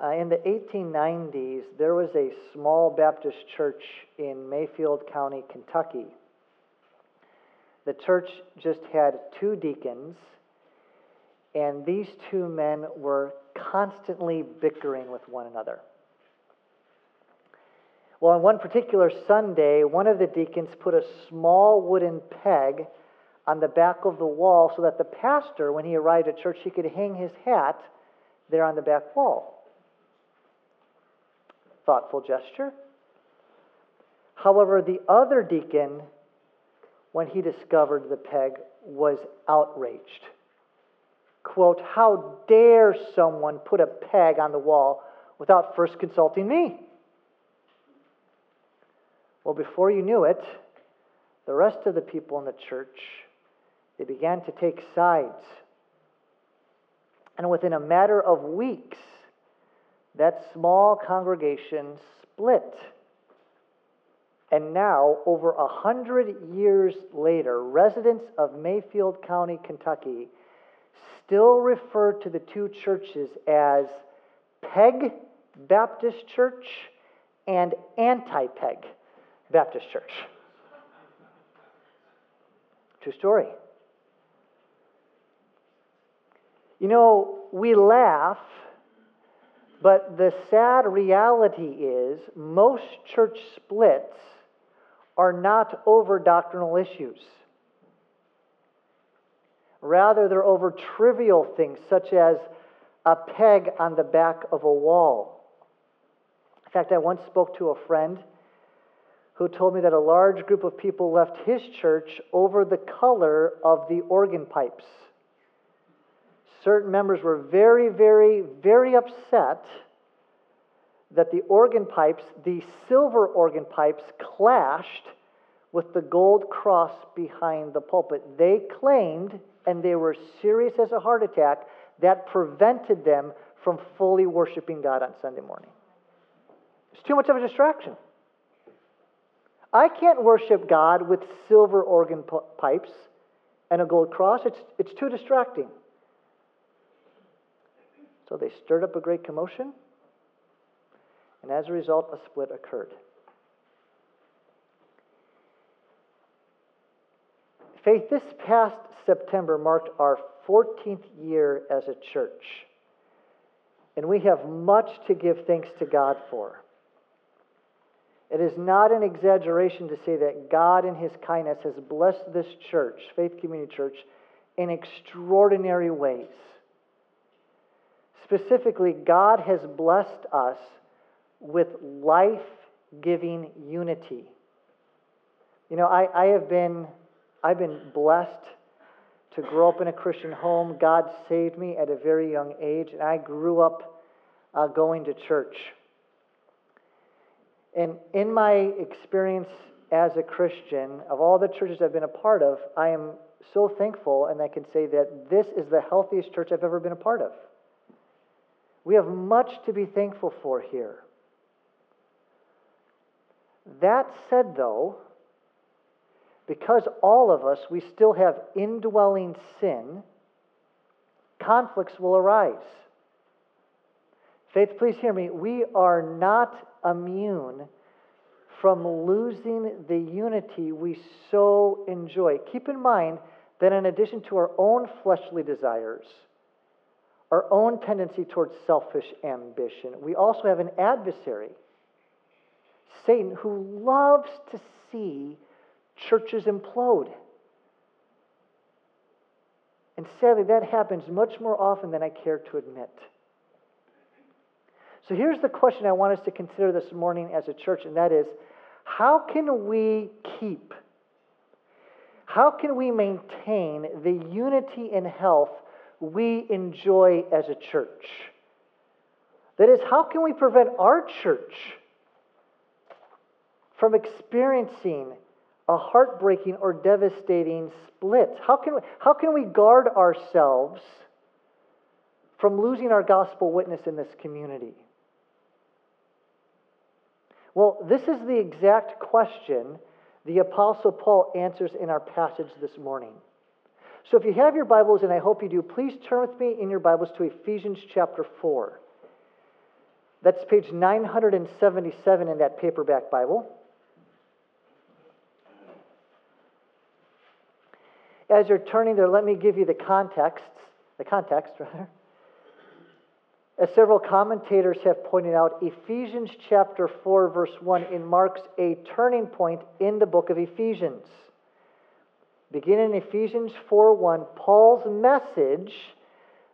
Uh, in the 1890s, there was a small Baptist church in Mayfield County, Kentucky. The church just had two deacons, and these two men were constantly bickering with one another. Well, on one particular Sunday, one of the deacons put a small wooden peg on the back of the wall so that the pastor, when he arrived at church, he could hang his hat there on the back wall. Thoughtful gesture. However, the other deacon, when he discovered the peg, was outraged. Quote, How dare someone put a peg on the wall without first consulting me? Well, before you knew it, the rest of the people in the church, they began to take sides. And within a matter of weeks, that small congregation split. And now, over a hundred years later, residents of Mayfield County, Kentucky, still refer to the two churches as Peg Baptist Church and Anti Peg Baptist Church. True story. You know, we laugh, but the sad reality is most church splits are not over doctrinal issues. Rather, they're over trivial things such as a peg on the back of a wall. In fact, I once spoke to a friend who told me that a large group of people left his church over the color of the organ pipes. Certain members were very, very, very upset that the organ pipes, the silver organ pipes, clashed with the gold cross behind the pulpit. They claimed, and they were serious as a heart attack, that prevented them from fully worshiping God on Sunday morning. It's too much of a distraction. I can't worship God with silver organ pipes and a gold cross. It's, it's too distracting. So they stirred up a great commotion, and as a result, a split occurred. Faith, this past September marked our 14th year as a church, and we have much to give thanks to God for. It is not an exaggeration to say that God, in His kindness, has blessed this church, Faith Community Church, in extraordinary ways. Specifically, God has blessed us with life giving unity. You know, I, I have been, I've been blessed to grow up in a Christian home. God saved me at a very young age, and I grew up uh, going to church. And in my experience as a Christian, of all the churches I've been a part of, I am so thankful, and I can say that this is the healthiest church I've ever been a part of. We have much to be thankful for here. That said, though, because all of us, we still have indwelling sin, conflicts will arise. Faith, please hear me. We are not immune from losing the unity we so enjoy. Keep in mind that in addition to our own fleshly desires, our own tendency towards selfish ambition, we also have an adversary, Satan, who loves to see churches implode. And sadly, that happens much more often than I care to admit. So here's the question I want us to consider this morning as a church, and that is how can we keep, how can we maintain the unity and health we enjoy as a church? That is, how can we prevent our church from experiencing a heartbreaking or devastating split? How can we, how can we guard ourselves from losing our gospel witness in this community? Well, this is the exact question the Apostle Paul answers in our passage this morning. So if you have your Bibles, and I hope you do, please turn with me in your Bibles to Ephesians chapter 4. That's page 977 in that paperback Bible. As you're turning there, let me give you the context, the context rather. As several commentators have pointed out, Ephesians chapter 4 verse 1 in marks a turning point in the book of Ephesians. Beginning in Ephesians 4:1, Paul's message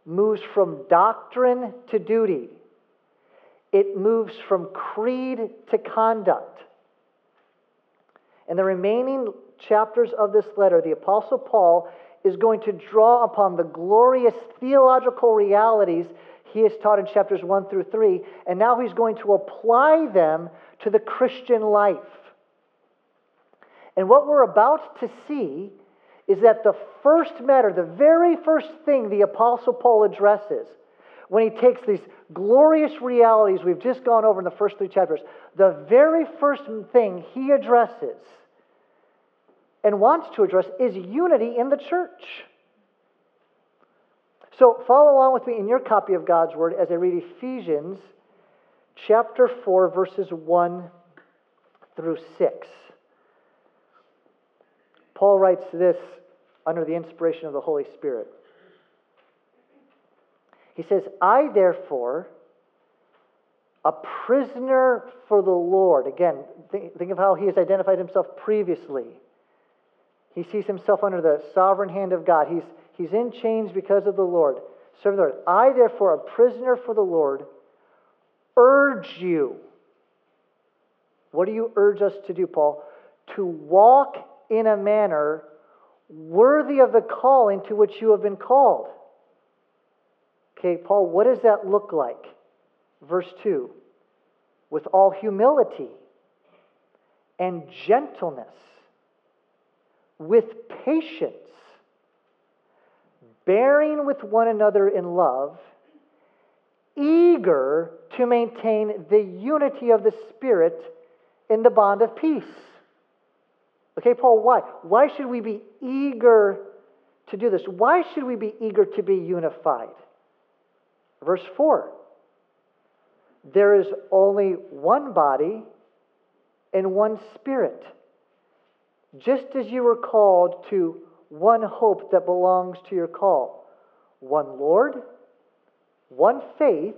moves from doctrine to duty. It moves from creed to conduct. In the remaining chapters of this letter, the Apostle Paul is going to draw upon the glorious theological realities he has taught in chapters 1 through 3, and now he's going to apply them to the Christian life. And what we're about to see is that the first matter, the very first thing the Apostle Paul addresses, when he takes these glorious realities we've just gone over in the first three chapters, the very first thing he addresses and wants to address is unity in the church. So follow along with me in your copy of God's Word as I read Ephesians chapter 4, verses 1 through 6. Paul writes this under the inspiration of the Holy Spirit. He says, I therefore, a prisoner for the Lord. Again, think, of how he has identified himself previously. He sees himself under the sovereign hand of God. He's, he's in chains because of the Lord. Serve the Lord. I, therefore, a prisoner for the Lord, urge you. What do you urge us to do, Paul? To walk in a manner worthy of the calling to which you have been called. Okay, Paul, what does that look like? Verse 2 with all humility and gentleness, with patience, bearing with one another in love, eager to maintain the unity of the Spirit in the bond of peace. Okay, Paul, why? Why should we be eager to do this? Why should we be eager to be unified? Verse 4 There is only one body and one spirit, just as you were called to one hope that belongs to your call one Lord, one faith,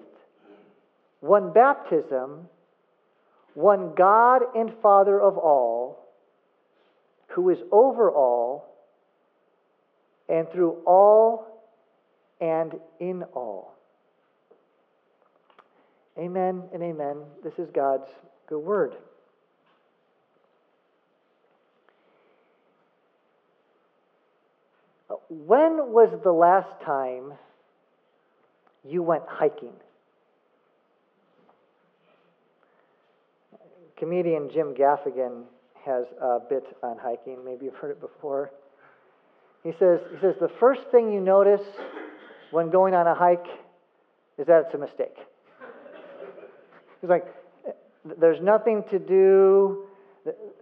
one baptism, one God and Father of all, who is over all and through all and in all. Amen and amen. This is God's good word. Uh, when was the last time you went hiking? Comedian Jim Gaffigan has a bit on hiking. Maybe you've heard it before. He says, he says the first thing you notice when going on a hike is that it's a mistake. He's like, there's nothing to do.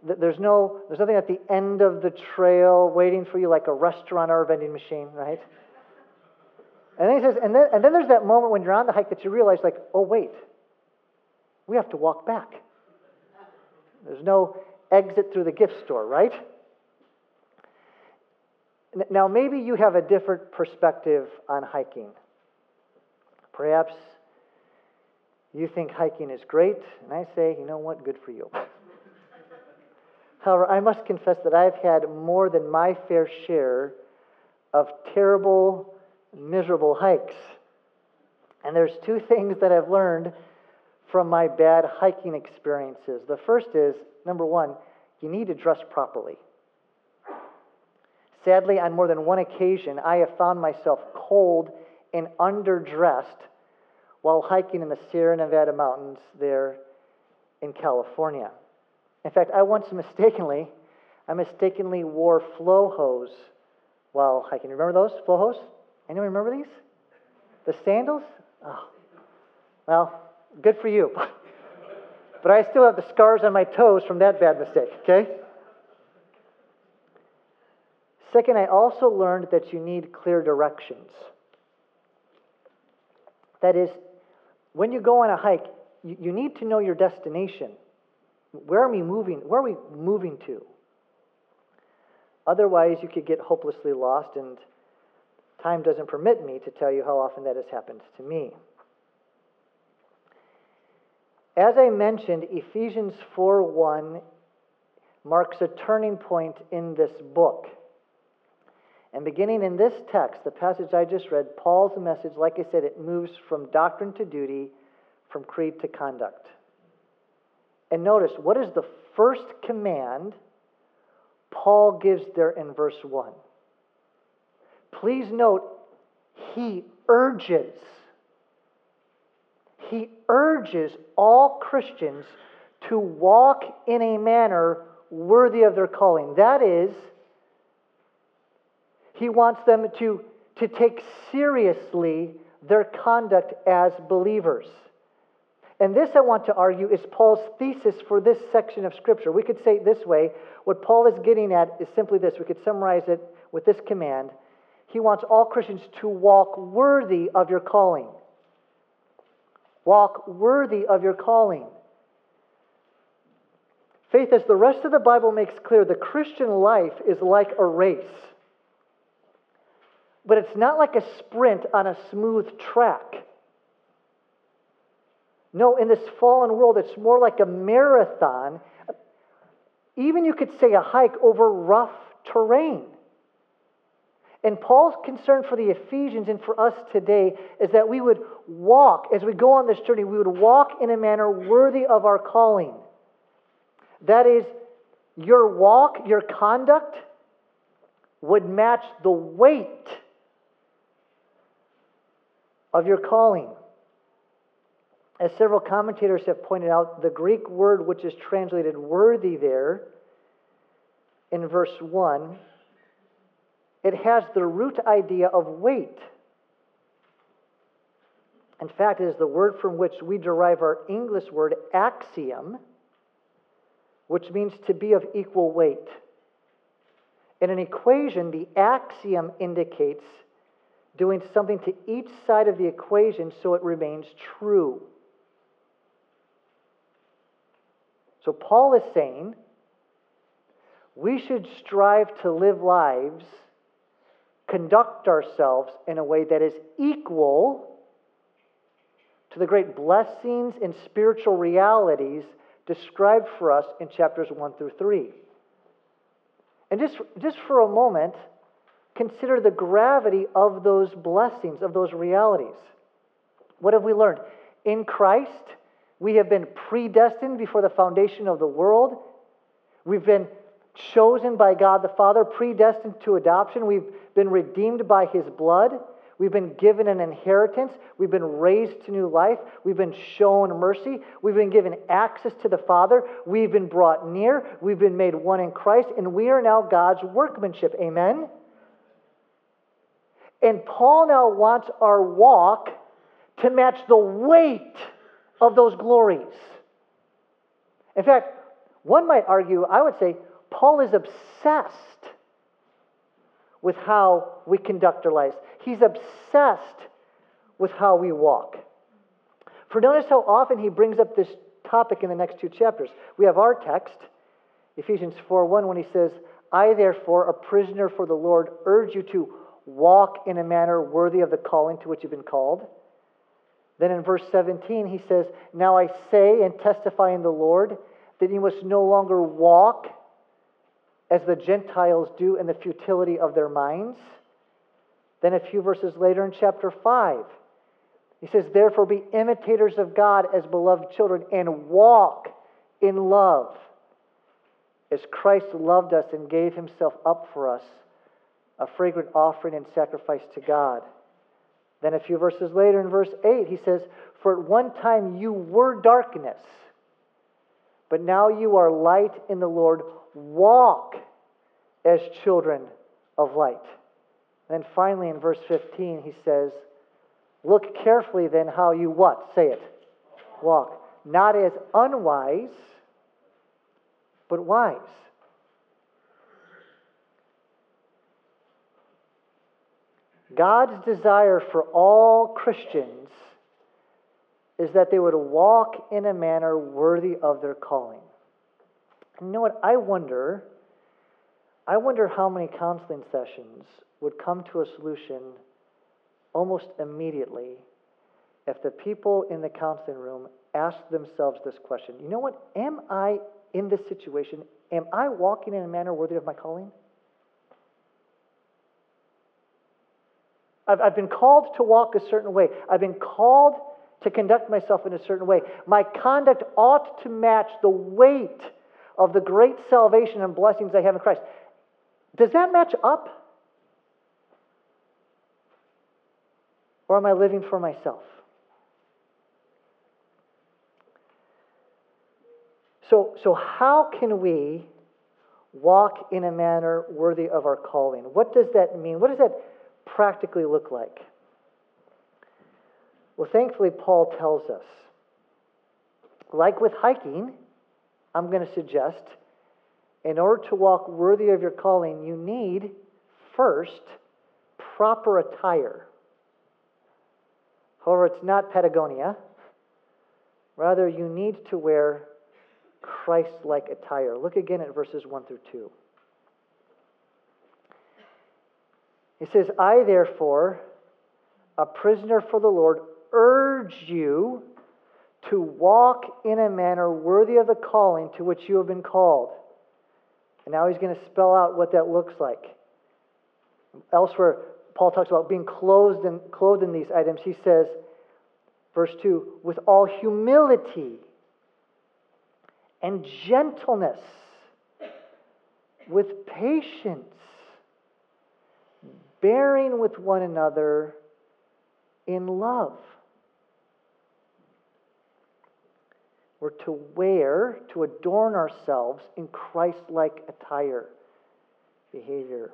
There's no, there's nothing at the end of the trail waiting for you like a restaurant or a vending machine, right? And then he says, and then, and then there's that moment when you're on the hike that you realize, like, oh wait, we have to walk back. There's no exit through the gift store, right? Now, maybe you have a different perspective on hiking. Perhaps you think hiking is great, and I say, you know what, good for you. However, I must confess that I've had more than my fair share of terrible, miserable hikes. And there's two things that I've learned from my bad hiking experiences. The first is number one, you need to dress properly. Sadly, on more than one occasion, I have found myself cold and underdressed while hiking in the Sierra Nevada mountains there in California. In fact, I once mistakenly, I mistakenly wore Flojos while hiking. Remember those Flojos? Anyone remember these? The sandals? Oh. Well, good for you. but I still have the scars on my toes from that bad mistake, okay? Second, I also learned that you need clear directions. That is, when you go on a hike, you, you need to know your destination. Where are we moving? Where are we moving to? Otherwise, you could get hopelessly lost, and time doesn't permit me to tell you how often that has happened to me. As I mentioned, Ephesians 4 1 marks a turning point in this book. And beginning in this text, the passage I just read, Paul's message, like I said, it moves from doctrine to duty, from creed to conduct. And notice, what is the first command Paul gives there in verse 1? Please note, he urges he urges all Christians to walk in a manner worthy of their calling. That is, he wants them to, to take seriously their conduct as believers. And this, I want to argue, is Paul's thesis for this section of Scripture. We could say it this way what Paul is getting at is simply this. We could summarize it with this command He wants all Christians to walk worthy of your calling. Walk worthy of your calling. Faith, as the rest of the Bible makes clear, the Christian life is like a race. But it's not like a sprint on a smooth track. No, in this fallen world, it's more like a marathon. Even you could say a hike over rough terrain. And Paul's concern for the Ephesians and for us today is that we would walk, as we go on this journey, we would walk in a manner worthy of our calling. That is, your walk, your conduct would match the weight of your calling. As several commentators have pointed out, the Greek word which is translated worthy there in verse 1 it has the root idea of weight. In fact, it is the word from which we derive our English word axiom, which means to be of equal weight. In an equation, the axiom indicates doing something to each side of the equation so it remains true. So Paul is saying we should strive to live lives conduct ourselves in a way that is equal to the great blessings and spiritual realities described for us in chapters 1 through 3. And just, just for a moment, consider the gravity of those blessings, of those realities. What have we learned? In Christ, we have been predestined before the foundation of the world. We've been chosen by God the Father, predestined to adoption. We've been redeemed by His blood. We've been given an inheritance. We've been raised to new life. We've been shown mercy. We've been given access to the Father. We've been brought near. We've been made one in Christ, and we are now God's workmanship. Amen? And Paul now wants our walk to match the weight of those glories. In fact, one might argue, I would say, Paul is obsessed with how we conduct our lives. He's obsessed with how we walk. For notice how often he brings up this topic in the next two chapters. We have our text, Ephesians 4 1, when he says, I, therefore, a prisoner for the Lord, urge you to walk in a manner worthy of the calling to which you've been called. Then in verse 17, he says, Now I say and testify in the Lord that you must no longer walk as the Gentiles do in the futility of their minds. Then a few verses later in chapter 5, he says, Therefore be imitators of God as beloved children and walk in love as Christ loved us and gave himself up for us, a fragrant offering and sacrifice to God. Then a few verses later in verse 8, he says, For at one time you were darkness, but now you are light in the Lord walk as children of light. Then finally in verse 15, he says, Look carefully then how you what? Say it. Walk. Not as unwise, but wise. God's desire for all Christians is that they would walk in a manner worthy of their calling. And you know what? I wonder, I wonder how many counseling sessions would come to a solution almost immediately if the people in the counseling room asked themselves this question You know what? Am I in this situation? Am I walking in a manner worthy of my calling? I've, I've been called to walk a certain way. I've been called to conduct myself in a certain way. My conduct ought to match the weight of the great salvation and blessings I have in Christ. Does that match up? Or am I living for myself? So, so how can we walk in a manner worthy of our calling? What does that mean? What does that practically look like? Well, thankfully, Paul tells us. Like with hiking, I'm going to suggest in order to walk worthy of your calling, you need first proper attire. However, it's not Patagonia. Rather, you need to wear Christ like attire. Look again at verses 1 through 2. He says, I, therefore, a prisoner for the Lord, urge you to walk in a manner worthy of the calling to which you have been called. And now he's going to spell out what that looks like. Elsewhere, Paul talks about being clothed in, clothed in these items. He says, verse 2, with all humility and gentleness, with patience, bearing with one another in love. We're to wear, to adorn ourselves in Christ like attire, behavior.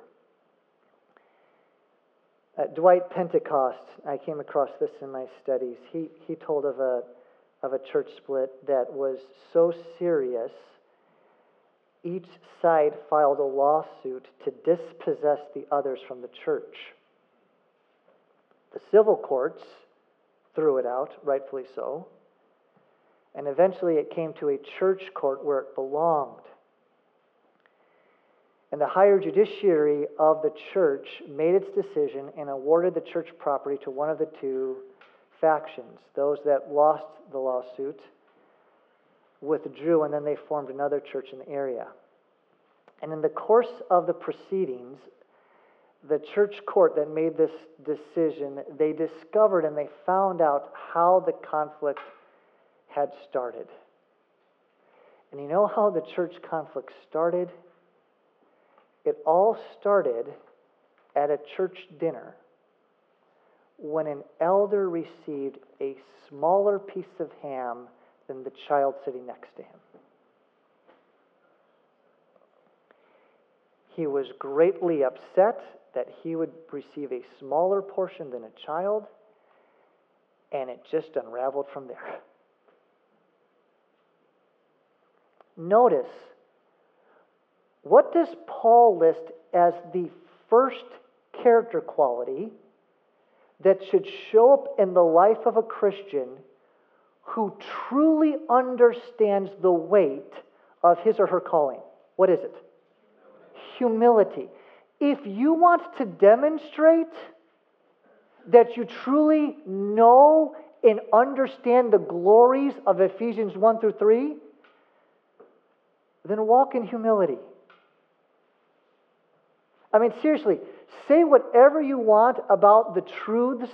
Uh, Dwight Pentecost, I came across this in my studies. He, he told of a, of a church split that was so serious, each side filed a lawsuit to dispossess the others from the church. The civil courts threw it out, rightfully so. And eventually it came to a church court where it belonged. And the higher judiciary of the church made its decision and awarded the church property to one of the two factions. Those that lost the lawsuit withdrew, and then they formed another church in the area. And in the course of the proceedings, the church court that made this decision, they discovered and they found out how the conflict had started. And you know how the church conflict started? It all started at a church dinner when an elder received a smaller piece of ham than the child sitting next to him. He was greatly upset that he would receive a smaller portion than a child, and it just unraveled from there. Notice, what does Paul list as the first character quality that should show up in the life of a Christian who truly understands the weight of his or her calling? What is it? Humility. If you want to demonstrate that you truly know and understand the glories of Ephesians 1 through 3, then walk in humility. I mean, seriously, say whatever you want about the truths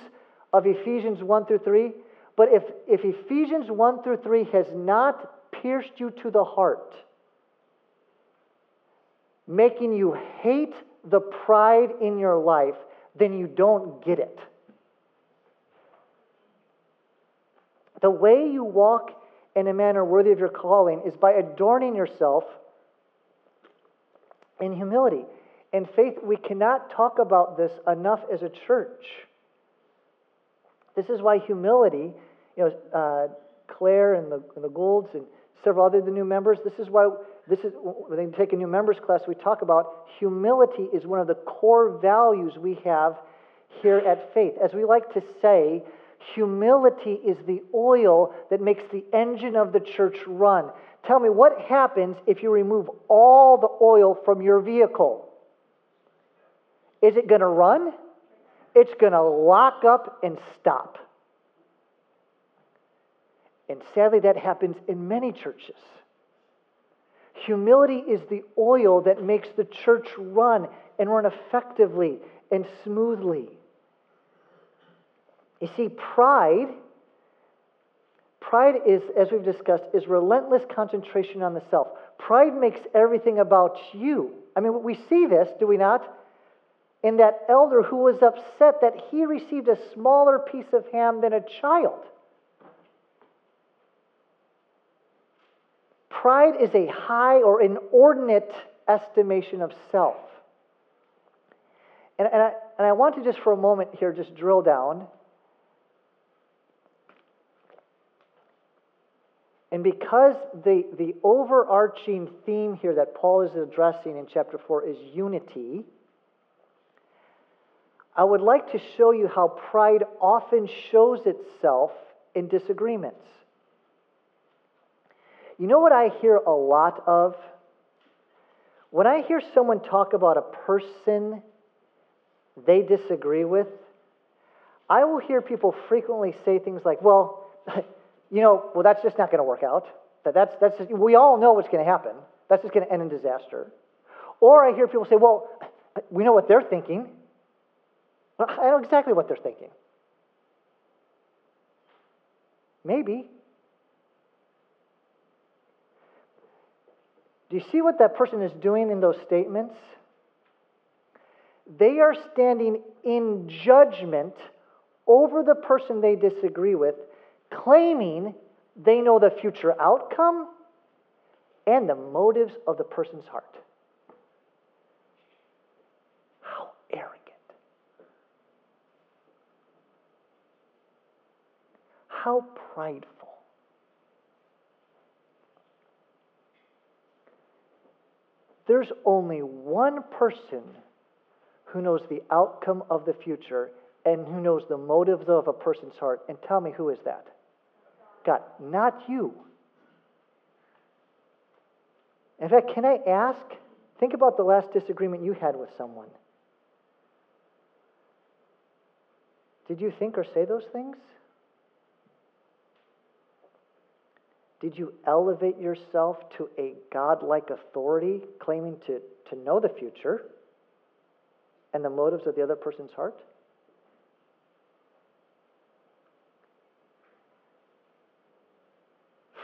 of Ephesians 1 through 3, but if, if Ephesians 1 through 3 has not pierced you to the heart, making you hate the pride in your life, then you don't get it. The way you walk in a manner worthy of your calling is by adorning yourself in humility. In faith, we cannot talk about this enough as a church. This is why humility, you know, uh, Claire and the, and the Goulds and several other the new members, this is why this is when they take a new members class, we talk about humility is one of the core values we have here at faith. As we like to say, Humility is the oil that makes the engine of the church run. Tell me, what happens if you remove all the oil from your vehicle? Is it going to run? It's going to lock up and stop. And sadly, that happens in many churches. Humility is the oil that makes the church run and run effectively and smoothly. You see, pride, pride is, as we've discussed, is relentless concentration on the self. Pride makes everything about you. I mean, we see this, do we not? In that elder who was upset that he received a smaller piece of ham than a child. Pride is a high or inordinate estimation of self. And, and, I, and I want to just for a moment here just drill down. And because the, the overarching theme here that Paul is addressing in chapter 4 is unity, I would like to show you how pride often shows itself in disagreements. You know what I hear a lot of? When I hear someone talk about a person they disagree with, I will hear people frequently say things like, well, you know, well, that's just not going to work out. That that's, that's just, we all know what's going to happen. That's just going to end in disaster. Or I hear people say, well, we know what they're thinking. I know exactly what they're thinking. Maybe. Do you see what that person is doing in those statements? They are standing in judgment over the person they disagree with, claiming they know the future outcome and the motives of the person's heart. How arrogant. How prideful. There's only one person who knows the outcome of the future and who knows the motives of a person's heart. And tell me, who is that? God, not you. In fact, can I ask? Think about the last disagreement you had with someone. Did you think or say those things? Did you elevate yourself to a godlike authority, claiming to, to know the future and the motives of the other person's heart?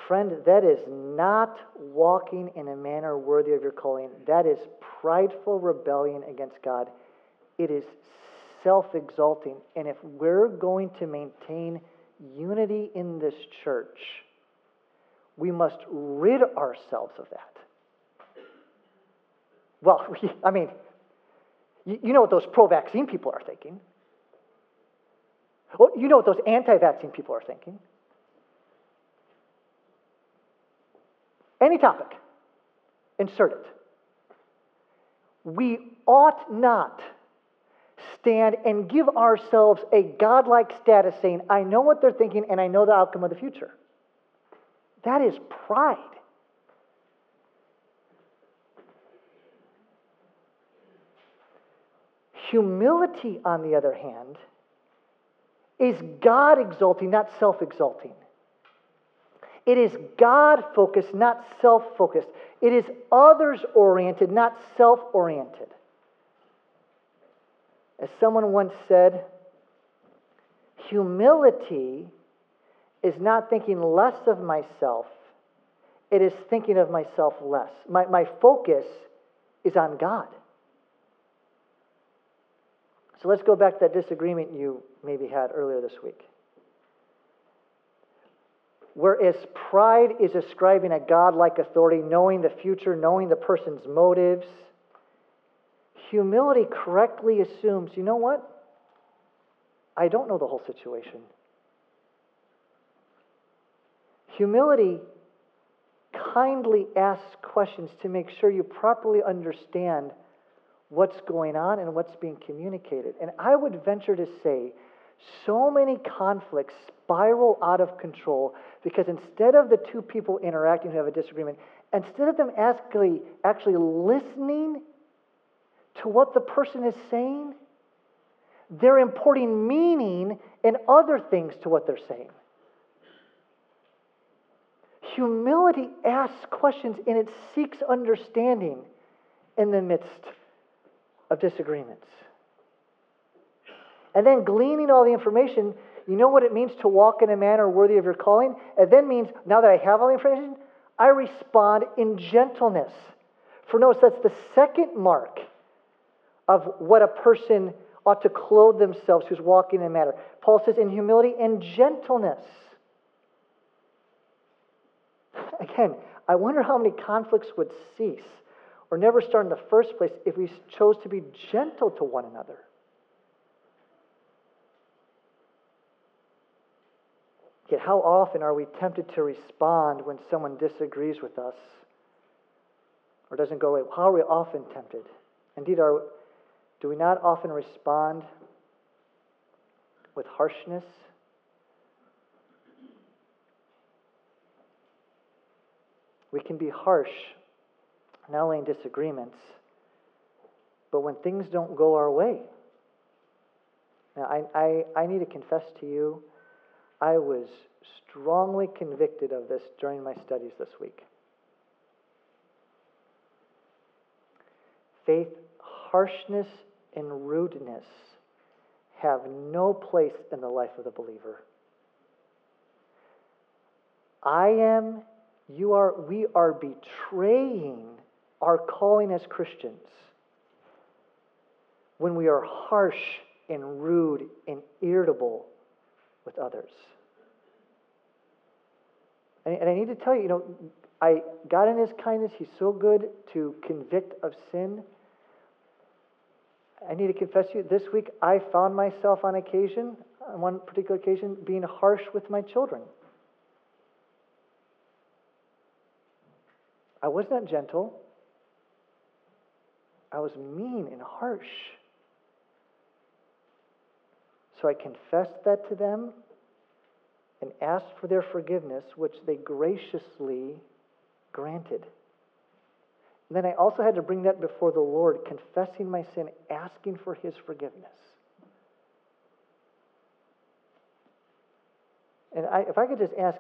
Friend, that is not walking in a manner worthy of your calling. That is prideful rebellion against God. It is self exalting. And if we're going to maintain unity in this church, we must rid ourselves of that. Well, I mean, you know what those pro vaccine people are thinking. Well, you know what those anti vaccine people are thinking. Any topic, insert it. We ought not stand and give ourselves a godlike status saying, I know what they're thinking and I know the outcome of the future. That is pride. Humility, on the other hand, is God exalting, not self exalting. It is God focused, not self focused. It is others oriented, not self oriented. As someone once said, humility is not thinking less of myself, it is thinking of myself less. My, my focus is on God. So let's go back to that disagreement you maybe had earlier this week. Whereas pride is ascribing a God-like authority, knowing the future, knowing the person's motives, humility correctly assumes, you know what? I don't know the whole situation. Humility kindly asks questions to make sure you properly understand what's going on and what's being communicated. And I would venture to say so many conflicts spiral out of control because instead of the two people interacting who have a disagreement, instead of them actually, actually listening to what the person is saying, they're importing meaning and other things to what they're saying. Humility asks questions and it seeks understanding in the midst of disagreements. And then gleaning all the information, you know what it means to walk in a manner worthy of your calling? It then means, now that I have all the information, I respond in gentleness. For notice, that's the second mark of what a person ought to clothe themselves who's walking in a manner. Paul says, in humility and gentleness. Again, I wonder how many conflicts would cease or never start in the first place if we chose to be gentle to one another. Yet, how often are we tempted to respond when someone disagrees with us or doesn't go away? How are we often tempted? Indeed, are, do we not often respond with harshness? We can be harsh not only in disagreements, but when things don't go our way. Now, I, I, I need to confess to you, I was strongly convicted of this during my studies this week. Faith, harshness, and rudeness have no place in the life of the believer. I am, you are, we are betraying our calling as Christians when we are harsh and rude and irritable with others. And, and I need to tell you, you know, I, God in His kindness, He's so good to convict of sin. I need to confess to you, this week I found myself on occasion, on one particular occasion, being harsh with my children. I was not gentle. I was mean and harsh. So I confessed that to them and asked for their forgiveness, which they graciously granted. And then I also had to bring that before the Lord, confessing my sin, asking for his forgiveness. And I, if I could just ask,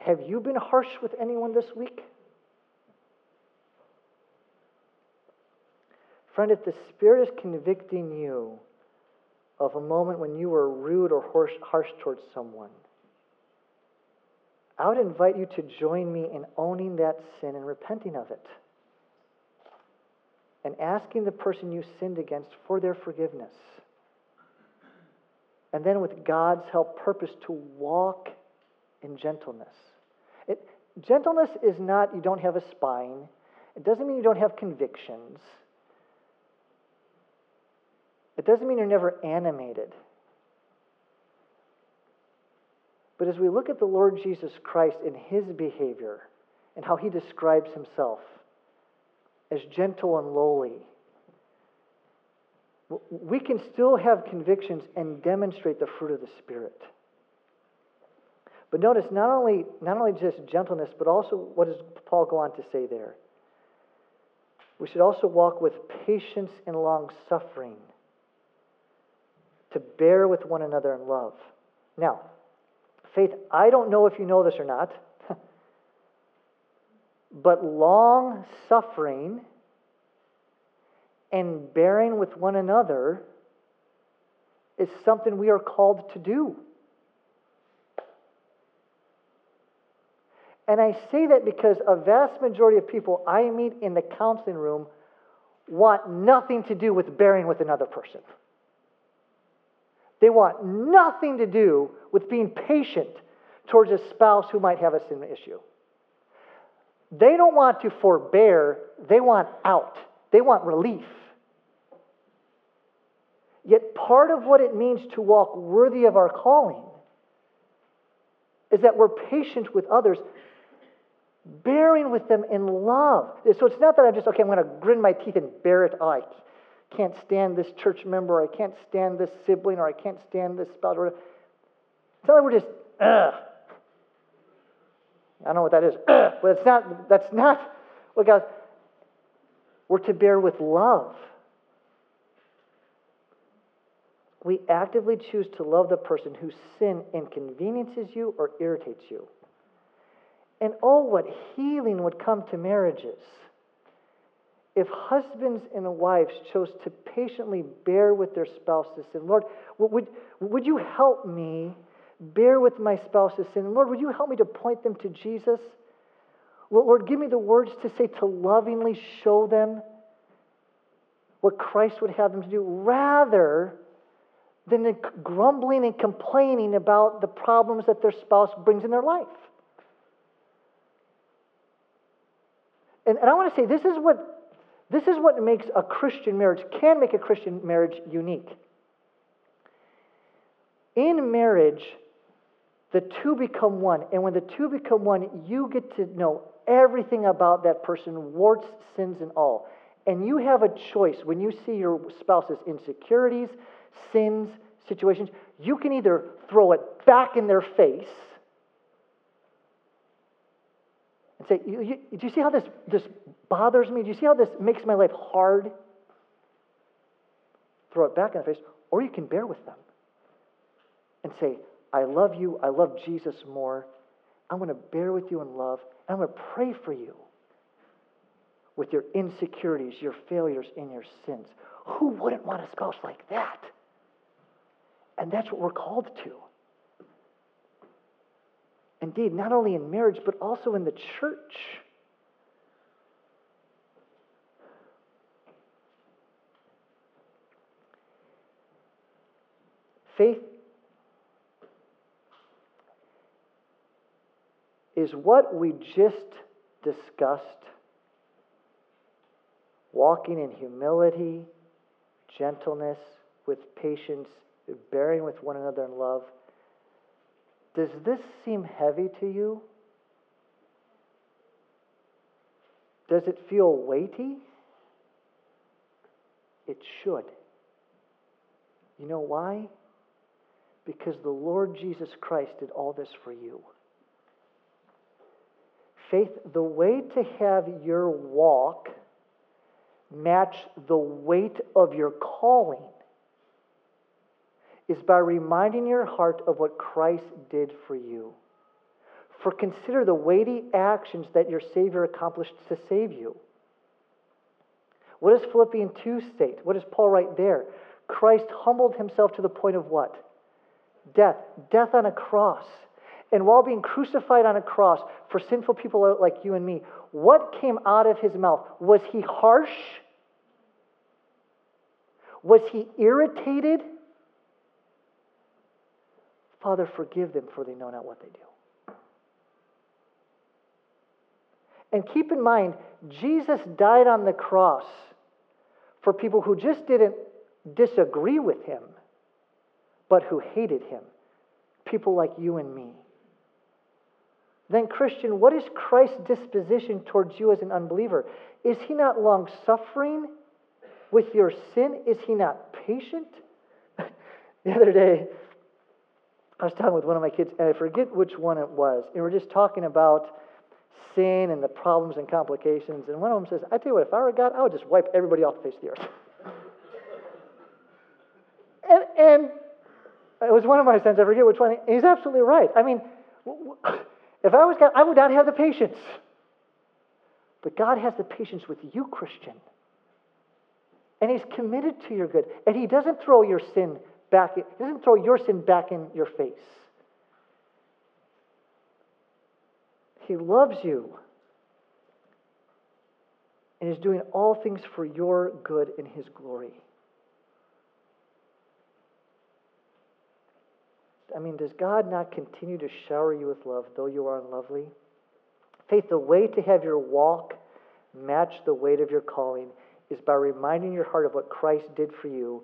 have you been harsh with anyone this week? Friend, if the Spirit is convicting you of a moment when you were rude or harsh towards someone, I would invite you to join me in owning that sin and repenting of it. And asking the person you sinned against for their forgiveness. And then, with God's help, purpose to walk in gentleness. It, gentleness is not you don't have a spine, it doesn't mean you don't have convictions. It doesn't mean you're never animated. But as we look at the Lord Jesus Christ in his behavior and how he describes himself as gentle and lowly, we can still have convictions and demonstrate the fruit of the Spirit. But notice not only, not only just gentleness, but also what does Paul go on to say there? We should also walk with patience and long suffering to bear with one another in love. Now, faith, I don't know if you know this or not, but long suffering and bearing with one another is something we are called to do. And I say that because a vast majority of people I meet in the counseling room want nothing to do with bearing with another person. They want nothing to do with being patient towards a spouse who might have a sin issue. They don't want to forbear, they want out, they want relief. Yet, part of what it means to walk worthy of our calling is that we're patient with others, bearing with them in love. So it's not that I'm just, okay, I'm going to grin my teeth and bear it. Oh, can't stand this church member, or I can't stand this sibling, or I can't stand this spouse. Or it's not like we're just, ugh. I don't know what that is, ugh, but it's not, that's not what God, we're to bear with love. We actively choose to love the person whose sin inconveniences you or irritates you. And oh, what healing would come to marriages if husbands and wives chose to patiently bear with their spouse's sin. Lord, would, would you help me bear with my spouse's sin? Lord, would you help me to point them to Jesus? Lord, give me the words to say to lovingly show them what Christ would have them to do, rather than grumbling and complaining about the problems that their spouse brings in their life. And, and I want to say this is what this is what makes a Christian marriage, can make a Christian marriage unique. In marriage, the two become one. And when the two become one, you get to know everything about that person, warts, sins, and all. And you have a choice when you see your spouse's insecurities, sins, situations. You can either throw it back in their face and say, you, you, Do you see how this, this bothers me? Do you see how this makes my life hard? Throw it back in their face. Or you can bear with them and say, I love you. I love Jesus more. I'm going to bear with you in love. I'm going to pray for you with your insecurities, your failures, and your sins. Who wouldn't want a spouse like that? And that's what we're called to. Indeed, not only in marriage, but also in the church. Faith is what we just discussed walking in humility, gentleness, with patience, bearing with one another in love. Does this seem heavy to you? Does it feel weighty? It should. You know why? Because the Lord Jesus Christ did all this for you. Faith, the way to have your walk match the weight of your calling is by reminding your heart of what Christ did for you. For consider the weighty actions that your Savior accomplished to save you. What does Philippians 2 state? What does Paul write there? Christ humbled himself to the point of what? Death. Death on a cross. And while being crucified on a cross for sinful people like you and me, what came out of his mouth? Was he harsh? Was he irritated? Father, forgive them, for they know not what they do. And keep in mind, Jesus died on the cross for people who just didn't disagree with him, but who hated him. People like you and me. Then, Christian, what is Christ's disposition towards you as an unbeliever? Is he not long suffering with your sin? Is he not patient? the other day, I was talking with one of my kids, and I forget which one it was, and we we're just talking about sin and the problems and complications. And one of them says, I tell you what, if I were God, I would just wipe everybody off the face of the earth. and, and it was one of my sons, I forget which one. He's absolutely right. I mean, if I was God, I would not have the patience. But God has the patience with you, Christian. And He's committed to your good. And He doesn't throw your sin back, He doesn't throw your sin back in your face. He loves you and is doing all things for your good in His glory. I mean, does God not continue to shower you with love, though you are unlovely? Faith, the way to have your walk match the weight of your calling is by reminding your heart of what Christ did for you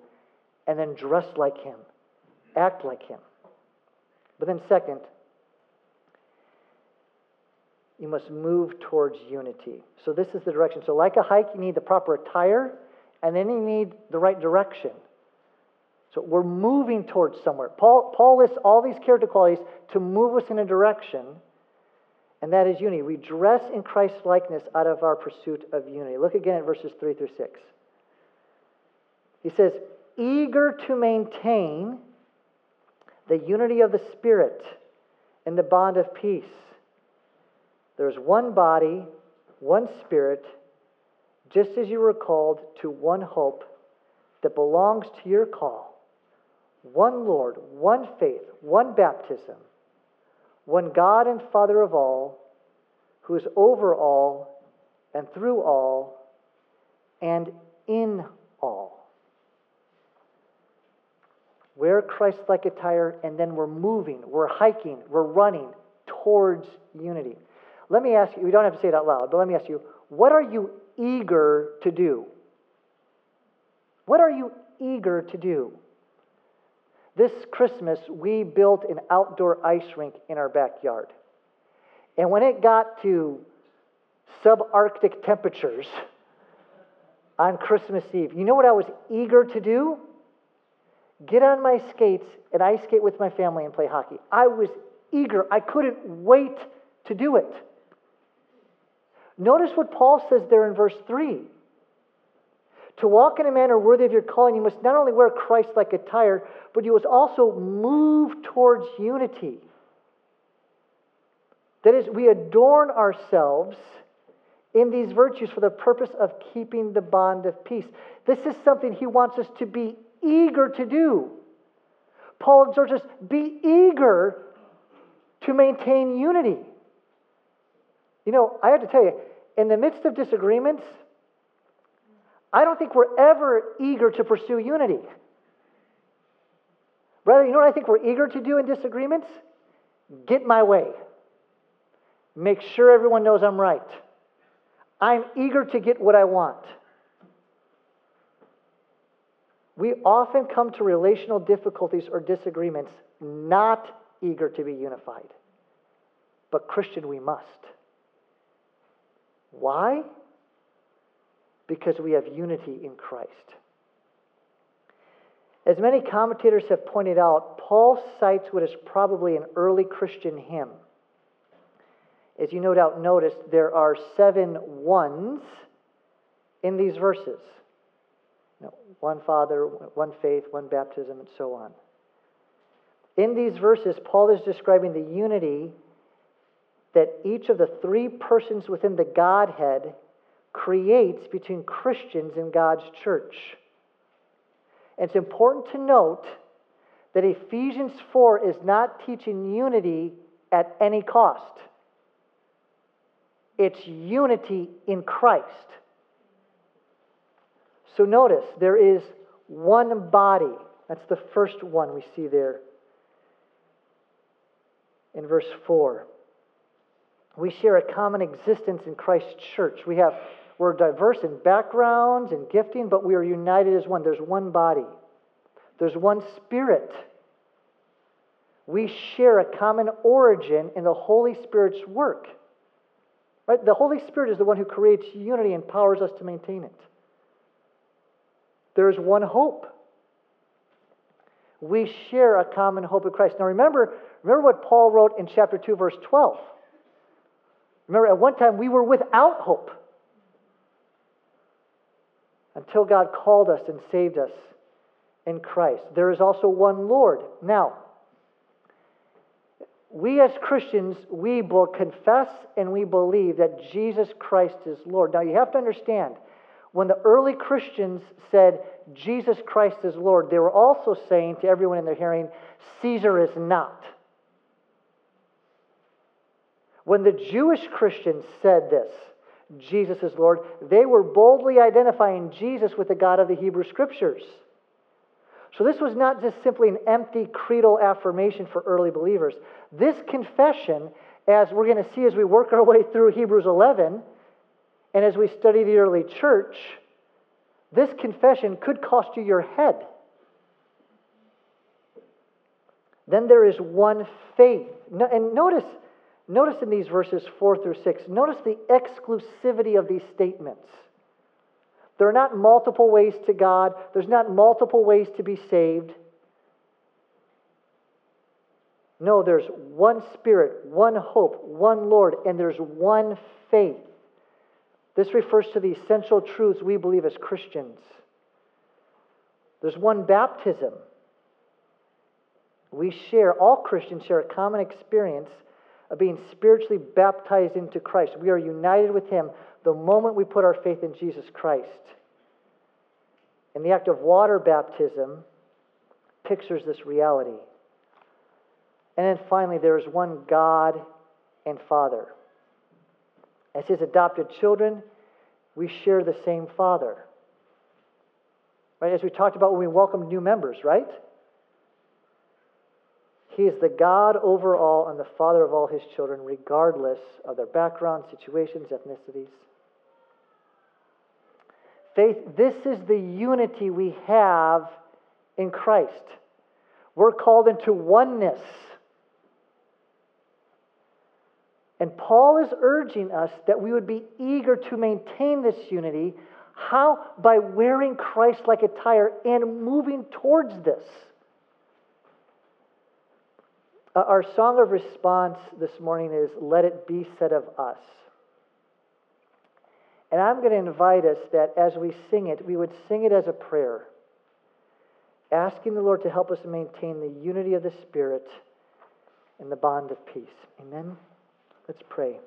and then dress like Him, act like Him. But then, second, you must move towards unity. So, this is the direction. So, like a hike, you need the proper attire and then you need the right direction. So we're moving towards somewhere. Paul, Paul lists all these character qualities to move us in a direction, and that is unity. We dress in Christ's likeness out of our pursuit of unity. Look again at verses 3 through 6. He says, eager to maintain the unity of the Spirit in the bond of peace. There's one body, one Spirit, just as you were called to one hope that belongs to your call one Lord, one faith, one baptism, one God and Father of all, who is over all and through all and in all. Wear Christ like attire, and then we're moving, we're hiking, we're running towards unity. Let me ask you, we don't have to say it out loud, but let me ask you, what are you eager to do? What are you eager to do? This Christmas, we built an outdoor ice rink in our backyard. And when it got to subarctic temperatures on Christmas Eve, you know what I was eager to do? Get on my skates and ice skate with my family and play hockey. I was eager. I couldn't wait to do it. Notice what Paul says there in verse 3. To walk in a manner worthy of your calling, you must not only wear Christ like attire, but you must also move towards unity. That is, we adorn ourselves in these virtues for the purpose of keeping the bond of peace. This is something he wants us to be eager to do. Paul exhorts us be eager to maintain unity. You know, I have to tell you, in the midst of disagreements, I don't think we're ever eager to pursue unity. Brother, you know what I think we're eager to do in disagreements? Get my way. Make sure everyone knows I'm right. I'm eager to get what I want. We often come to relational difficulties or disagreements not eager to be unified. But, Christian, we must. Why? because we have unity in Christ. As many commentators have pointed out, Paul cites what is probably an early Christian hymn. As you no doubt noticed, there are seven ones in these verses one Father, one faith, one baptism, and so on. In these verses, Paul is describing the unity that each of the three persons within the Godhead creates between Christians and God's church. And it's important to note that Ephesians 4 is not teaching unity at any cost. It's unity in Christ. So notice, there is one body. That's the first one we see there in verse 4. We share a common existence in Christ's church. We have we're diverse in backgrounds and gifting, but we are united as one. There's one body, there's one spirit. We share a common origin in the Holy Spirit's work. Right? The Holy Spirit is the one who creates unity and powers us to maintain it. There is one hope. We share a common hope in Christ. Now remember, remember what Paul wrote in chapter 2, verse 12. Remember, at one time we were without hope until God called us and saved us in Christ. There is also one Lord. Now, we as Christians, we will confess and we believe that Jesus Christ is Lord. Now, you have to understand, when the early Christians said Jesus Christ is Lord, they were also saying to everyone in their hearing, Caesar is not. When the Jewish Christians said this, Jesus is Lord, they were boldly identifying Jesus with the God of the Hebrew Scriptures. So this was not just simply an empty creedal affirmation for early believers. This confession, as we're going to see as we work our way through Hebrews 11 and as we study the early church, this confession could cost you your head. Then there is one faith. And notice, Notice in these verses 4 through 6, notice the exclusivity of these statements. There are not multiple ways to God, there's not multiple ways to be saved. No, there's one Spirit, one hope, one Lord, and there's one faith. This refers to the essential truths we believe as Christians. There's one baptism. We share, all Christians share a common experience of being spiritually baptized into Christ. We are united with Him the moment we put our faith in Jesus Christ. And the act of water baptism pictures this reality. And then finally, there is one God and Father. As His adopted children, we share the same Father. Right? As we talked about when we welcomed new members, right? He is the God over all and the Father of all His children, regardless of their background, situations, ethnicities. Faith, this is the unity we have in Christ. We're called into oneness. And Paul is urging us that we would be eager to maintain this unity. How? By wearing Christ like attire and moving towards this. Uh, our song of response this morning is Let It Be Said of Us. And I'm going to invite us that as we sing it, we would sing it as a prayer, asking the Lord to help us maintain the unity of the Spirit and the bond of peace. Amen? Let's pray.